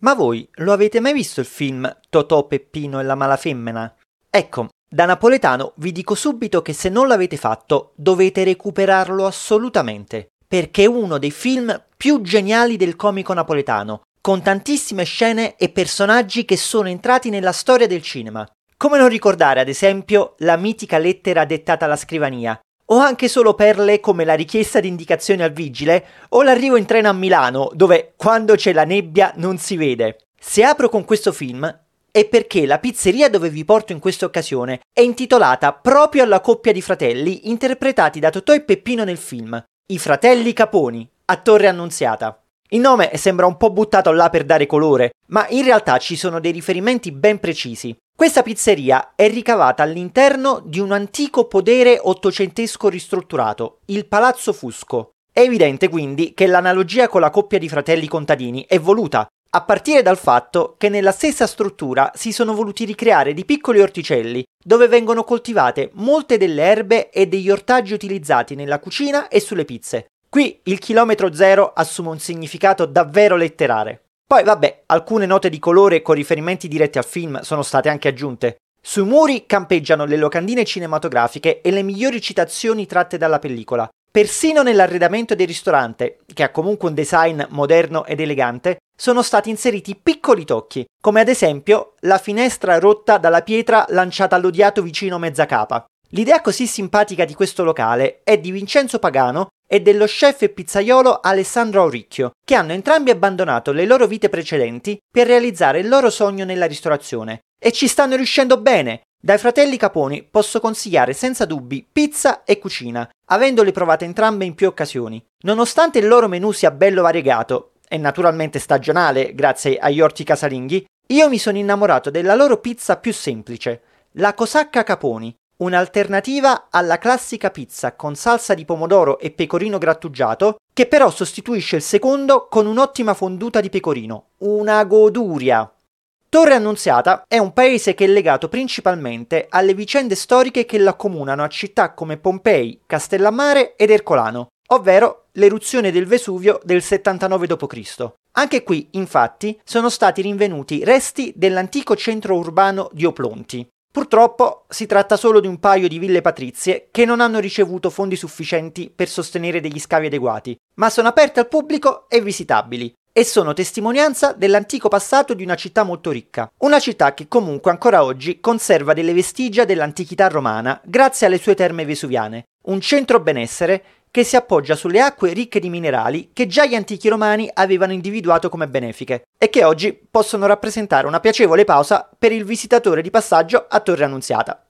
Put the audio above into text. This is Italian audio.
Ma voi lo avete mai visto il film Totò, Peppino e la malafemmina? Ecco, da napoletano vi dico subito che se non l'avete fatto dovete recuperarlo assolutamente, perché è uno dei film più geniali del comico napoletano, con tantissime scene e personaggi che sono entrati nella storia del cinema. Come non ricordare, ad esempio, la mitica lettera dettata alla scrivania, o anche solo perle come la richiesta di indicazioni al vigile o l'arrivo in treno a Milano, dove quando c'è la nebbia non si vede. Se apro con questo film è perché la pizzeria dove vi porto in questa occasione è intitolata proprio alla coppia di fratelli interpretati da Totò e Peppino nel film, i fratelli Caponi, a Torre Annunziata. Il nome sembra un po' buttato là per dare colore, ma in realtà ci sono dei riferimenti ben precisi. Questa pizzeria è ricavata all'interno di un antico podere ottocentesco ristrutturato, il Palazzo Fusco. È evidente quindi che l'analogia con la coppia di fratelli contadini è voluta, a partire dal fatto che nella stessa struttura si sono voluti ricreare di piccoli orticelli, dove vengono coltivate molte delle erbe e degli ortaggi utilizzati nella cucina e sulle pizze. Qui il chilometro zero assume un significato davvero letterale. Poi vabbè, alcune note di colore con riferimenti diretti al film sono state anche aggiunte. Sui muri campeggiano le locandine cinematografiche e le migliori citazioni tratte dalla pellicola. Persino nell'arredamento del ristorante, che ha comunque un design moderno ed elegante, sono stati inseriti piccoli tocchi, come ad esempio la finestra rotta dalla pietra lanciata all'odiato vicino mezza capa. L'idea così simpatica di questo locale è di Vincenzo Pagano e dello chef e pizzaiolo Alessandro Auricchio, che hanno entrambi abbandonato le loro vite precedenti per realizzare il loro sogno nella ristorazione. E ci stanno riuscendo bene! Dai fratelli Caponi posso consigliare senza dubbi pizza e cucina, avendole provate entrambe in più occasioni. Nonostante il loro menù sia bello variegato, e naturalmente stagionale grazie agli orti casalinghi, io mi sono innamorato della loro pizza più semplice, la Cosacca Caponi, un'alternativa alla classica pizza con salsa di pomodoro e pecorino grattugiato, che però sostituisce il secondo con un'ottima fonduta di pecorino. Una goduria! Torre Annunziata è un paese che è legato principalmente alle vicende storiche che l'accomunano a città come Pompei, Castellammare ed Ercolano, ovvero l'eruzione del Vesuvio del 79 d.C. Anche qui, infatti, sono stati rinvenuti resti dell'antico centro urbano di Oplonti, Purtroppo si tratta solo di un paio di ville patrizie che non hanno ricevuto fondi sufficienti per sostenere degli scavi adeguati, ma sono aperte al pubblico e visitabili e sono testimonianza dell'antico passato di una città molto ricca. Una città che comunque ancora oggi conserva delle vestigia dell'antichità romana grazie alle sue terme vesuviane, un centro benessere che si appoggia sulle acque ricche di minerali che già gli antichi romani avevano individuato come benefiche e che oggi possono rappresentare una piacevole pausa per il visitatore di passaggio a Torre Annunziata.